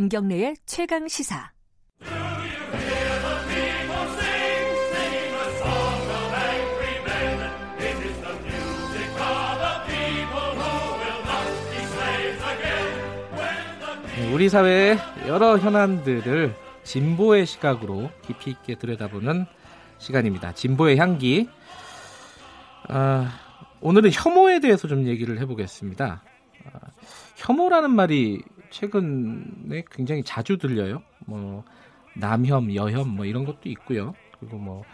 김경래의 최강 시사. 네, 우리 사회의 여러 현안들을 진보의 시각으로 깊이 있게 들여다보는 시간입니다. 진보의 향기. 아, 오늘은 혐오에 대해서 좀 얘기를 해보겠습니다. 아, 혐오라는 말이 최근에 굉장히 자주 들려요. 뭐 남혐, 여혐 뭐 이런 것도 있고요. 그리고 뭐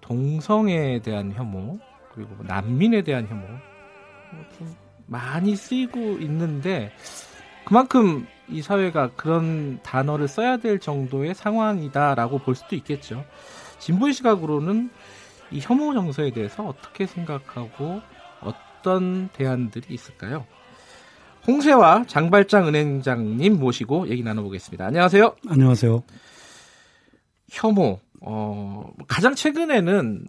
동성애에 대한 혐오, 그리고 뭐 난민에 대한 혐오 좀 많이 쓰이고 있는데 그만큼 이 사회가 그런 단어를 써야 될 정도의 상황이다라고 볼 수도 있겠죠. 진보의 시각으로는 이 혐오 정서에 대해서 어떻게 생각하고 어떤 대안들이 있을까요? 홍세화 장발장 은행장님 모시고 얘기 나눠보겠습니다. 안녕하세요. 안녕하세요. 혐오. 어, 가장 최근에는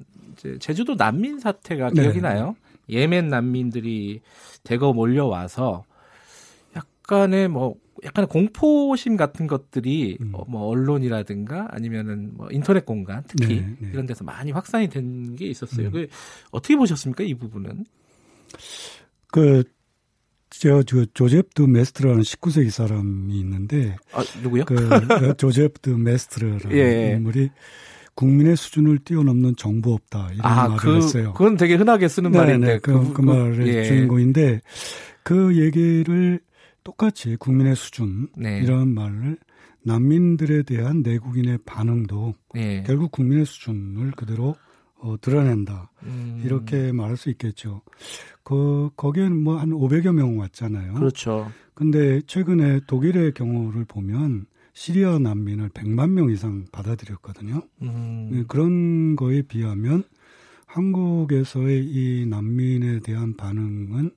제주도 난민 사태가 기억이 네. 나요. 예멘 난민들이 대거 몰려와서 약간의 뭐 약간의 공포심 같은 것들이 음. 어, 뭐 언론이라든가 아니면은 뭐 인터넷 공간 특히 네, 네. 이런 데서 많이 확산이 된 게 있었어요. 음. 그 어떻게 보셨습니까 이 부분은? 그 제가 그 조제프 메스트라는 19세기 사람이 있는데 아 누구요? 그, 그 조제프 메스트라는 예. 인물이 국민의 수준을 뛰어넘는 정부 없다 이런 아, 말을 그, 했어요. 그건 되게 흔하게 쓰는 네네, 말인데 그, 그, 그 말의 예. 주인공인데 그 얘기를 똑같이 국민의 수준 네. 이런 말을 난민들에 대한 내국인의 반응도 네. 결국 국민의 수준을 그대로 어, 드러낸다. 음. 이렇게 말할 수 있겠죠. 그, 거기에는 뭐 한 500여 명 왔잖아요. 그렇죠. 근데 최근에 독일의 경우를 보면 시리아 난민을 100만 명 이상 받아들였거든요. 음. 네, 그런 거에 비하면 한국에서의 이 난민에 대한 반응은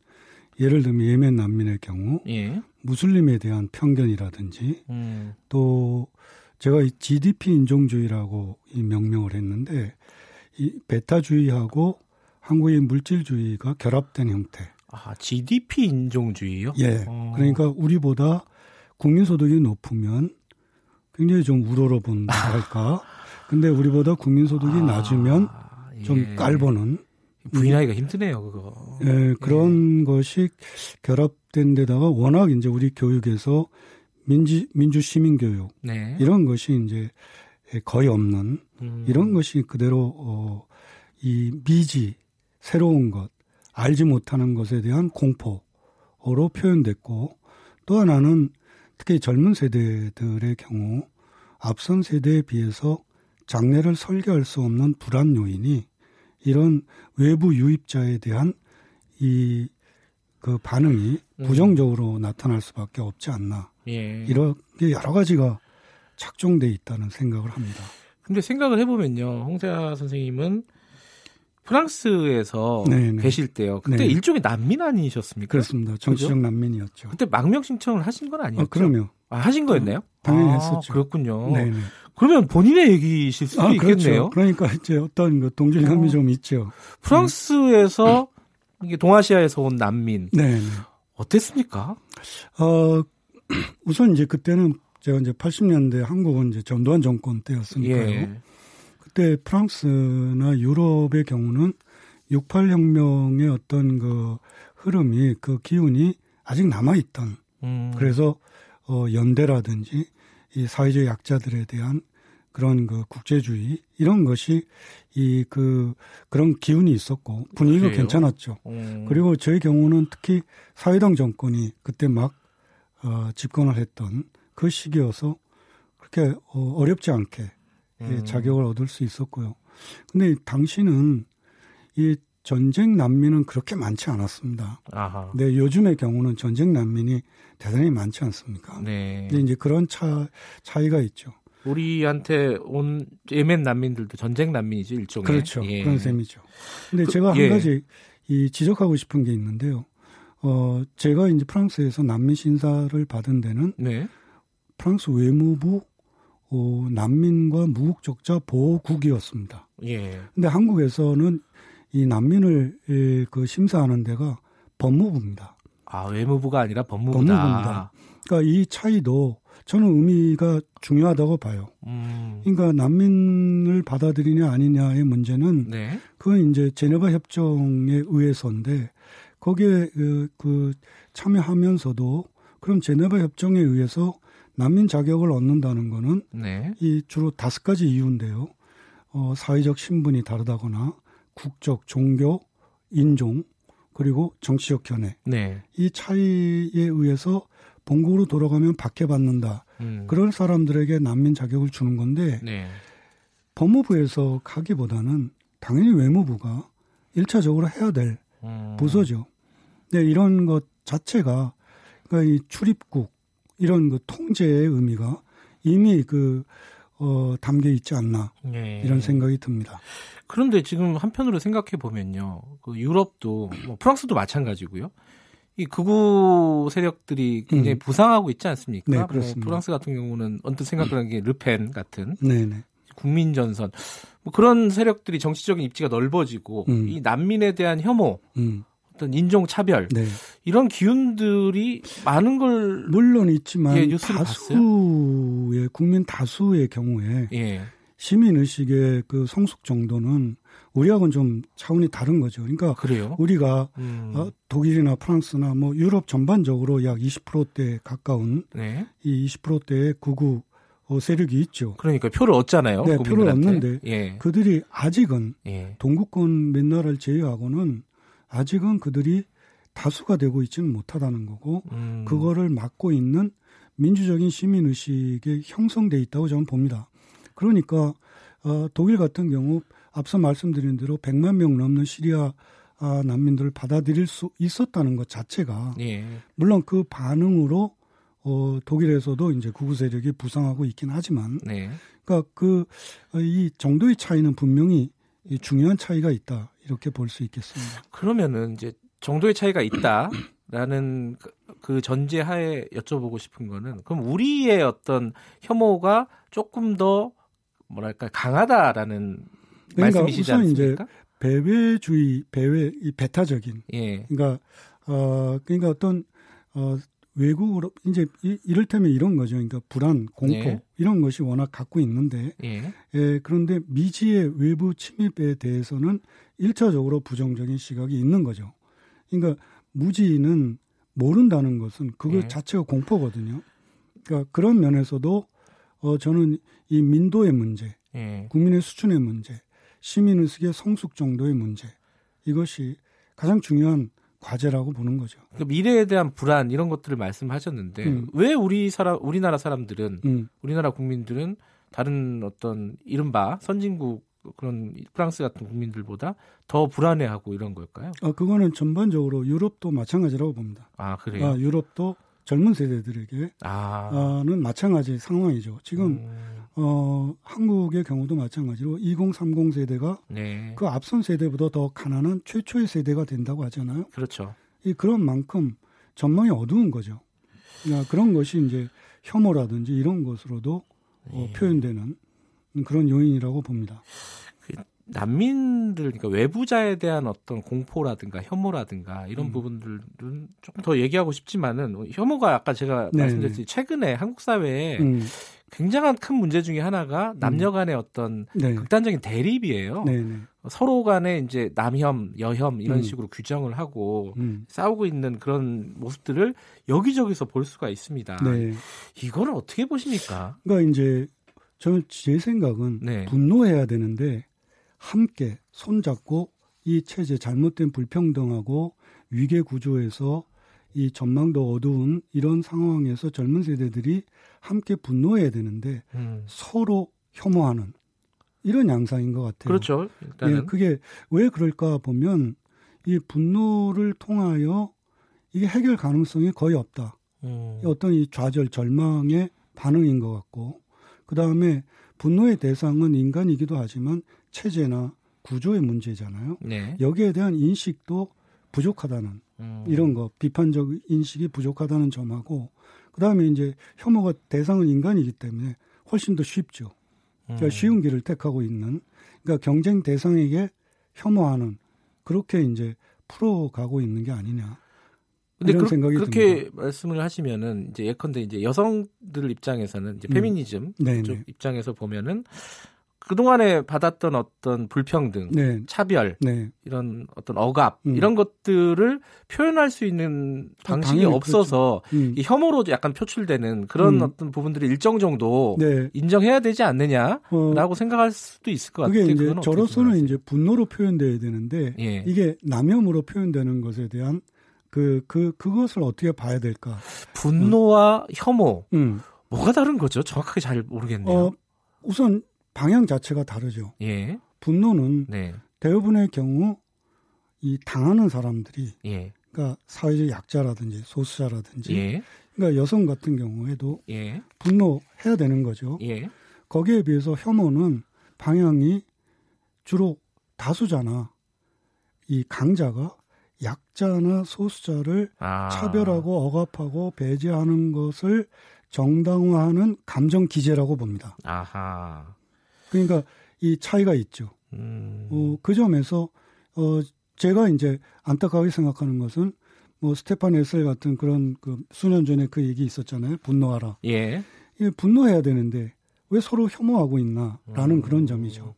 예를 들면 예멘 난민의 경우 예. 무슬림에 대한 편견이라든지 음. 또 제가 이 GDP 인종주의라고 이 명명을 했는데 이 베타주의하고 한국의 물질주의가 결합된 형태. 아, GDP 인종주의요? 예. 어. 그러니까 우리보다 국민소득이 높으면 굉장히 좀 우러러 본다 할까. 근데 우리보다 국민소득이 아, 낮으면 좀 예. 깔보는 부인하기가 힘드네요, 그거. 예, 그런 예. 것이 결합된 데다가 워낙 이제 우리 교육에서 민지, 민주 시민 교육 네. 이런 것이 이제 거의 없는 음. 이런 것이 그대로 어, 이 미지 새로운 것 알지 못하는 것에 대한 공포로 표현됐고 또 하나는 특히 젊은 세대들의 경우 앞선 세대에 비해서 장래를 설계할 수 없는 불안 요인이 이런 외부 유입자에 대한 이 그 반응이 음. 부정적으로 나타날 수밖에 없지 않나. 예. 이렇게 여러 가지가 착종돼 있다는 생각을 합니다. 근데 생각을 해보면요, 홍세아 선생님은 프랑스에서 네네. 계실 때요. 그때 네. 일종의 난민 아니셨습니까? 그렇습니다. 정치적 그죠? 난민이었죠. 그때 망명 신청을 하신 건 아니었죠? 어, 그럼요. 아, 하신 거였나요? 당연히 아, 했었죠. 그렇군요. 네네. 그러면 본인의 얘기실 수도 아, 그렇죠. 있겠네요. 그러니까 이제 어떤 그 동질감이 어. 좀 있죠. 프랑스에서 음. 이게 동아시아에서 온 난민. 네. 어땠습니까? 어 우선 이제 그때는 제가 이제 80년대 한국은 이제 전두환 정권 때였으니까요. 예. 그때 프랑스나 유럽의 경우는 68 혁명의 어떤 그 흐름이 그 기운이 아직 남아 있던. 음. 그래서 어 연대라든지 이 사회적 약자들에 대한 그런 그 국제주의 이런 것이 이 그 그런 기운이 있었고 분위기가 그래요? 괜찮았죠. 음. 그리고 저희 경우는 특히 사회당 정권이 그때 막 어, 집권을 했던 그 시기여서 그렇게 어, 어렵지 않게 음. 자격을 얻을 수 있었고요. 근데 당시는 이 전쟁 난민은 그렇게 많지 않았습니다. 아하. 근데 요즘의 경우는 전쟁 난민이 대단히 많지 않습니까? 네. 근데 이제 그런 차 차이가 있죠. 우리한테 온 예멘 난민들도 전쟁 난민이지 일종의 그렇죠 예. 그런 셈이죠. 근데 그, 제가 한 예. 가지 이 지적하고 싶은 게 있는데요. 어 제가 이제 프랑스에서 난민 신사를 받은 데는 네. 프랑스 외무부 어, 난민과 무국적자 보호국이었습니다. 예. 근데 한국에서는 이 난민을 그 심사하는 데가 법무부입니다. 아 외무부가 아니라 법무부다. 법무부입니다. 그러니까 이 차이도 저는 의미가 중요하다고 봐요. 음. 그러니까 난민을 받아들이냐 아니냐의 문제는 네. 그건 이제 제네바 협정에 의해서인데 거기에 그, 그 참여하면서도 그럼 제네바 협정에 의해서 난민 자격을 얻는다는 거는 네. 이 주로 다섯 가지 이유인데요. 어, 사회적 신분이 다르다거나 국적, 종교, 인종, 그리고 정치적 견해. 네. 이 차이에 의해서 본국으로 돌아가면 박해받는다. 음. 그런 사람들에게 난민 자격을 주는 건데 네. 법무부에서 가기보다는 당연히 외무부가 1차적으로 해야 될 음. 부서죠. 네, 이런 것 자체가 그러니까 이 출입국 이런 그 통제의 의미가 이미 그 어, 담겨 있지 않나 네. 이런 생각이 듭니다. 그런데 지금 한편으로 생각해 보면요, 그 유럽도 뭐 프랑스도 마찬가지고요. 이 극우 세력들이 굉장히 음. 부상하고 있지 않습니까? 네, 뭐 그렇습니다. 뭐 프랑스 같은 경우는 언뜻 생각하는 게 르펜 같은 네, 네. 국민 전선 뭐 그런 세력들이 정치적인 입지가 넓어지고 음. 이 난민에 대한 혐오 음. 어떤 인종 차별 네. 이런 기운들이 많은 걸 물론 있지만 예, 다수의? 국민 다수의 경우에 예. 시민 의식의 그 성숙 정도는 우리하고는 좀 차원이 다른 거죠. 그러니까 그래요? 우리가 음. 어, 독일이나 프랑스나 뭐 유럽 전반적으로 약 20%대 가까운 네. 이 20%대의 구구 어, 세력이 있죠. 그러니까 표를 얻잖아요. 네, 표를 얻는데 예. 그들이 아직은 예. 동구권 몇 나라를 제외하고는 아직은 그들이 다수가 되고 있지는 못하다는 거고 음. 그거를 막고 있는 민주적인 시민 의식에 형성돼 있다고 저는 봅니다. 그러니까 어, 독일 같은 경우 앞서 말씀드린 대로 100만 명 넘는 시리아 아, 난민들을 받아들일 수 있었다는 것 자체가 예. 물론 그 반응으로 어, 독일에서도 이제 구구 세력이 부상하고 있긴 하지만 네. 그러니까 그 이 정도의 차이는 분명히 중요한 차이가 있다 이렇게 볼 수 있겠습니다. 그러면은 이제 정도의 차이가 있다라는 그, 그 전제하에 여쭤보고 싶은 거는 그럼 우리의 어떤 혐오가 조금 더 뭐랄까 강하다라는 그러니까 말씀이시지 우선 않습니까? 이제 배회주의, 배회 이 배타적인. 예. 그러니까 어 그러니까 어떤 어 외국으로 이제 이, 이를테면 이런 거죠. 그러니까 불안, 공포 예. 이런 것이 워낙 갖고 있는데 예. 예. 그런데 미지의 외부 침입에 대해서는 일차적으로 부정적인 시각이 있는 거죠. 그러니까 무지는 모른다는 것은 그것 예. 자체가 공포거든요. 그러니까 그런 면에서도 어 저는 이 민도의 문제, 예. 국민의 수준의 문제, 시민의식의 성숙 정도의 문제 이것이 가장 중요한 과제라고 보는 거죠. 그러니까 미래에 대한 불안 이런 것들을 말씀하셨는데 음. 왜 우리 사람 우리나라 사람들은 음. 우리나라 국민들은 다른 어떤 이른바 선진국 그런 프랑스 같은 국민들보다 더 불안해하고 이런 걸까요? 아 그거는 전반적으로 유럽도 마찬가지라고 봅니다. 아 그래요? 아, 유럽도 젊은 세대들에게는 아. 마찬가지 상황이죠. 지금 음. 어, 한국의 경우도 마찬가지로 2030 세대가 네. 그 앞선 세대보다 더 가난한 최초의 세대가 된다고 하잖아요. 그렇죠. 이 그런 만큼 전망이 어두운 거죠. 그러니까 그런 것이 이제 혐오라든지 이런 것으로도 어, 네. 어, 표현되는 그런 요인이라고 봅니다. 그 난민들 그러니까 외부자에 대한 어떤 공포라든가 혐오라든가 이런 음. 부분들은 조금 더 얘기하고 싶지만은 혐오가 아까 제가 네. 말씀드렸듯이 최근에 한국 사회에 음. 굉장한 큰 문제 중에 하나가 남녀 음. 간의 어떤 네. 극단적인 대립이에요. 네, 네. 서로 간에 이제 남혐, 여혐 이런 음. 식으로 규정을 하고 음. 싸우고 있는 그런 모습들을 여기저기서 볼 수가 있습니다. 네. 이거를 어떻게 보십니까? 그러니까 이제 저는 제 생각은 네. 분노해야 되는데 함께 손잡고 이 체제 잘못된 불평등하고 위계 구조에서 이 전망도 어두운 이런 상황에서 젊은 세대들이 함께 분노해야 되는데 음. 서로 혐오하는 이런 양상인 것 같아요. 그렇죠. 일단은. 예, 그게 왜 그럴까 보면 이 분노를 통하여 이게 해결 가능성이 거의 없다. 음. 어떤 이 좌절, 절망의 반응인 것 같고, 그 다음에 분노의 대상은 인간이기도 하지만 체제나 구조의 문제잖아요. 네. 여기에 대한 인식도 부족하다는 음. 이런 거 비판적 인식이 부족하다는 점하고 그다음에 이제 혐오가 대상은 인간이기 때문에 훨씬 더 쉽죠. 그러니까 음. 쉬운 길을 택하고 있는 그러니까 경쟁 대상에게 혐오하는 그렇게 이제 풀어가고 있는 게 아니냐. 근데 이런 그, 생각이 그렇게 듭니다. 말씀을 하시면은 이제 예컨대 이제 여성들 입장에서는 이제 음. 페미니즘 음. 쪽 입장에서 보면은 그동안에 받았던 어떤 불평등, 네. 차별, 네. 이런 어떤 억압, 음. 이런 것들을 표현할 수 있는 아, 방식이 아, 없어서 그렇죠. 음. 이 혐오로 약간 표출되는 그런 음. 어떤 부분들이 일정 정도 네. 인정해야 되지 않느냐라고 어, 생각할 수도 있을 것 같아요. 이제 저로서는 이제 분노로 표현돼야 되는데 예. 이게 남혐으로 표현되는 것에 대한 그, 그, 그것을 어떻게 봐야 될까? 분노와 혐오. 음. 뭐가 다른 거죠? 정확하게 잘 모르겠네요. 어, 우선 방향 자체가 다르죠. 예. 분노는 네. 대부분의 경우 이 당하는 사람들이 예. 그러니까 사회적 약자라든지 소수자라든지 예. 그러니까 여성 같은 경우에도 예. 분노해야 되는 거죠. 예. 거기에 비해서 혐오는 방향이 주로 다수잖아. 이 강자가 약자나 소수자를 아. 차별하고 억압하고 배제하는 것을 정당화하는 감정 기제라고 봅니다. 아하. 그러니까 이 차이가 있죠. 음. 어, 그 점에서 어, 제가 이제 안타깝게 생각하는 것은 뭐 스테판 에셀 같은 그런 그 수년 전에 그 얘기 있었잖아요. 분노하라. 예. 예 분노해야 되는데 왜 서로 혐오하고 있나라는 음. 그런 점이죠.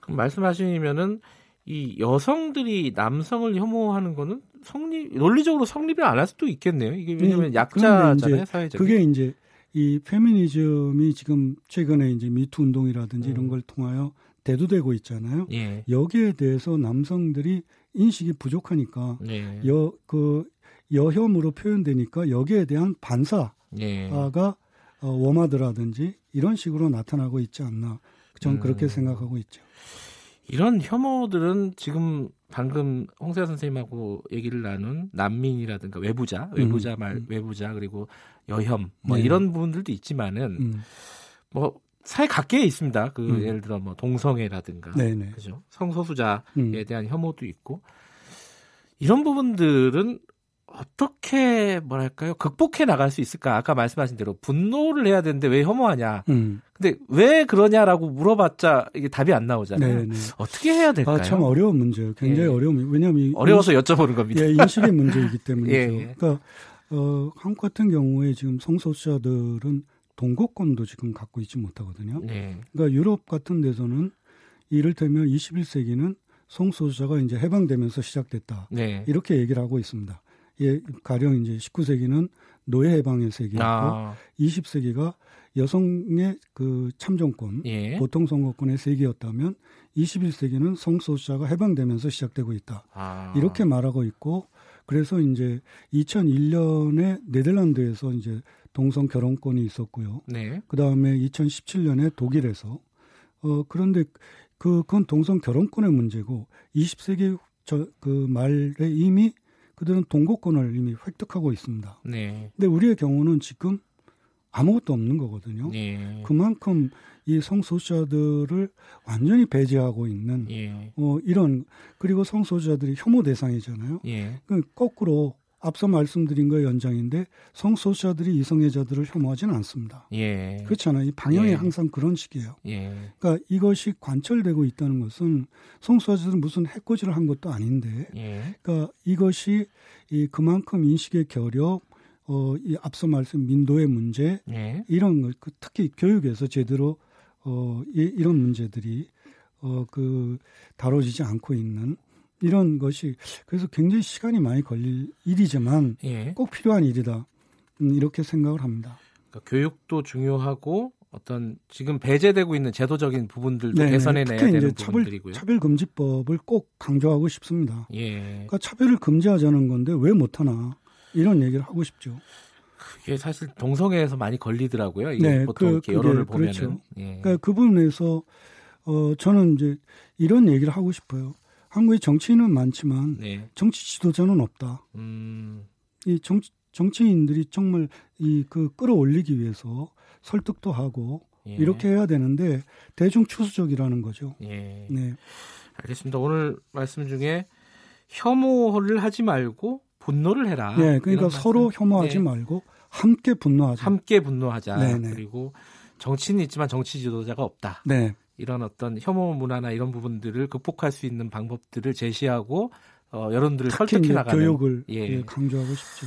그럼 말씀하시면은 이 여성들이 남성을 혐오하는 거는 성립 논리적으로 성립이 안 할 수도 있겠네요. 이게 왜냐면 음, 약자잖아요, 사회적. 그게 이제 이 페미니즘이 지금 최근에 이제 미투 운동이라든지 음. 이런 걸 통하여 대두되고 있잖아요. 예. 여기에 대해서 남성들이 인식이 부족하니까 예. 여그 여혐으로 표현되니까 여기에 대한 반사가 예. 어, 워마드라든지 이런 식으로 나타나고 있지 않나. 저는 음. 그렇게 생각하고 있죠. 이런 혐오들은 지금 방금 홍세 선생님하고 얘기를 나눈 난민이라든가 외부자, 음. 외부자 말, 음. 외부자 그리고 여혐 뭐 네. 이런 부분들도 있지만은 음. 뭐 사회 각계에 있습니다. 그 음. 예를 들어 뭐 동성애라든가 네네. 그죠 성소수자에 음. 대한 혐오도 있고 이런 부분들은 어떻게 뭐랄까요 극복해 나갈 수 있을까? 아까 말씀하신 대로 분노를 해야 되는데 왜 혐오하냐? 음. 근데 왜 그러냐라고 물어봤자 이게 답이 안 나오잖아요. 네네. 어떻게 해야 될까요? 아, 참 어려운 문제예요. 굉장히 예. 어려운 왜냐하면 어려워서 인식, 여쭤보는 겁니다. 예, 인식의 문제이기 때문이죠. 예. 그러니까 어, 한국 같은 경우에 지금 성소수자들은 동거권도 지금 갖고 있지 못하거든요. 네. 그러니까 유럽 같은 데서는 이를테면 21세기는 성소수자가 이제 해방되면서 시작됐다. 네. 이렇게 얘기를 하고 있습니다. 예, 가령 이제 19세기는 노예 해방의 세계였고 아. 20세기가 여성의 그 참정권, 예. 보통 선거권의 세계였다면 21세기는 성소수자가 해방되면서 시작되고 있다. 아. 이렇게 말하고 있고 그래서 이제 2001년에 네덜란드에서 이제 동성 결혼권이 있었고요. 네. 그 다음에 2017년에 독일에서 어 그런데 그 그건 동성 결혼권의 문제고 20세기 저 그 말에 이미 그들은 동거권을 이미 획득하고 있습니다. 네. 근데 우리의 경우는 지금 아무것도 없는 거거든요. 네. 그만큼 이 성소수자들을 완전히 배제하고 있는 예. 어, 이런 그리고 성소수자들이 혐오 대상이잖아요. 예. 그 거꾸로 앞서 말씀드린 거의 연장인데 성소수자들이 이성애자들을 혐오하지는 않습니다. 예. 그렇잖아요. 이 방향이 예. 항상 그런 식이에요. 예. 그러니까 이것이 관철되고 있다는 것은 성소수자들은 무슨 해코지를 한 것도 아닌데, 예. 그러니까 이것이 이 그만큼 인식의 결여, 어, 이 앞서 말씀 민도의 문제 예. 이런 것, 그 특히 교육에서 제대로 어, 이, 이런 문제들이 어, 그 다뤄지지 않고 있는 이런 것이 그래서 굉장히 시간이 많이 걸릴 일이지만 예. 꼭 필요한 일이다. 음, 이렇게 생각을 합니다. 그러니까 교육도 중요하고 어떤 지금 배제되고 있는 제도적인 부분들도 네, 개선해내야 되는 차별, 부분들이고요. 차별 금지법을 꼭 강조하고 싶습니다. 예. 그러니까 차별을 금지하자는 건데 왜 못하나 이런 얘기를 하고 싶죠. 그게 사실 동성애에서 많이 걸리더라고요. 이게 네, 보통 그, 여론을 보면은. 그렇죠. 예. 그러니까 그 부분에서 어 저는 이제 이런 얘기를 하고 싶어요. 한국에 정치인은 많지만 네. 정치 지도자는 없다. 음. 이 정치 정치인들이 정말 이 그 끌어올리기 위해서 설득도 하고 예. 이렇게 해야 되는데 대중 추수적이라는 거죠. 예. 네. 알겠습니다. 오늘 말씀 중에 혐오를 하지 말고 분노를 해라. 네, 그러니까 서로 혐오하지 네. 말고 함께 분노하자. 함께 분노하자. 네네. 그리고 정치는 있지만 정치 지도자가 없다. 네. 이런 어떤 혐오 문화나 이런 부분들을 극복할 수 있는 방법들을 제시하고 어, 여론들을 설득해 나가는 교육을 예. 예, 강조하고 싶죠.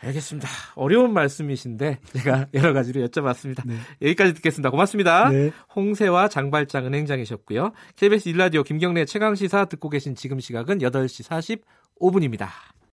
알겠습니다. 어려운 말씀이신데 제가 여러 가지로 여쭤봤습니다. 네. 여기까지 듣겠습니다. 고맙습니다. 네. 홍세와 장발장 은행장이셨고요. KBS 일라디오 김경래 최강 시사 듣고 계신 지금 시각은 8시 45분입니다.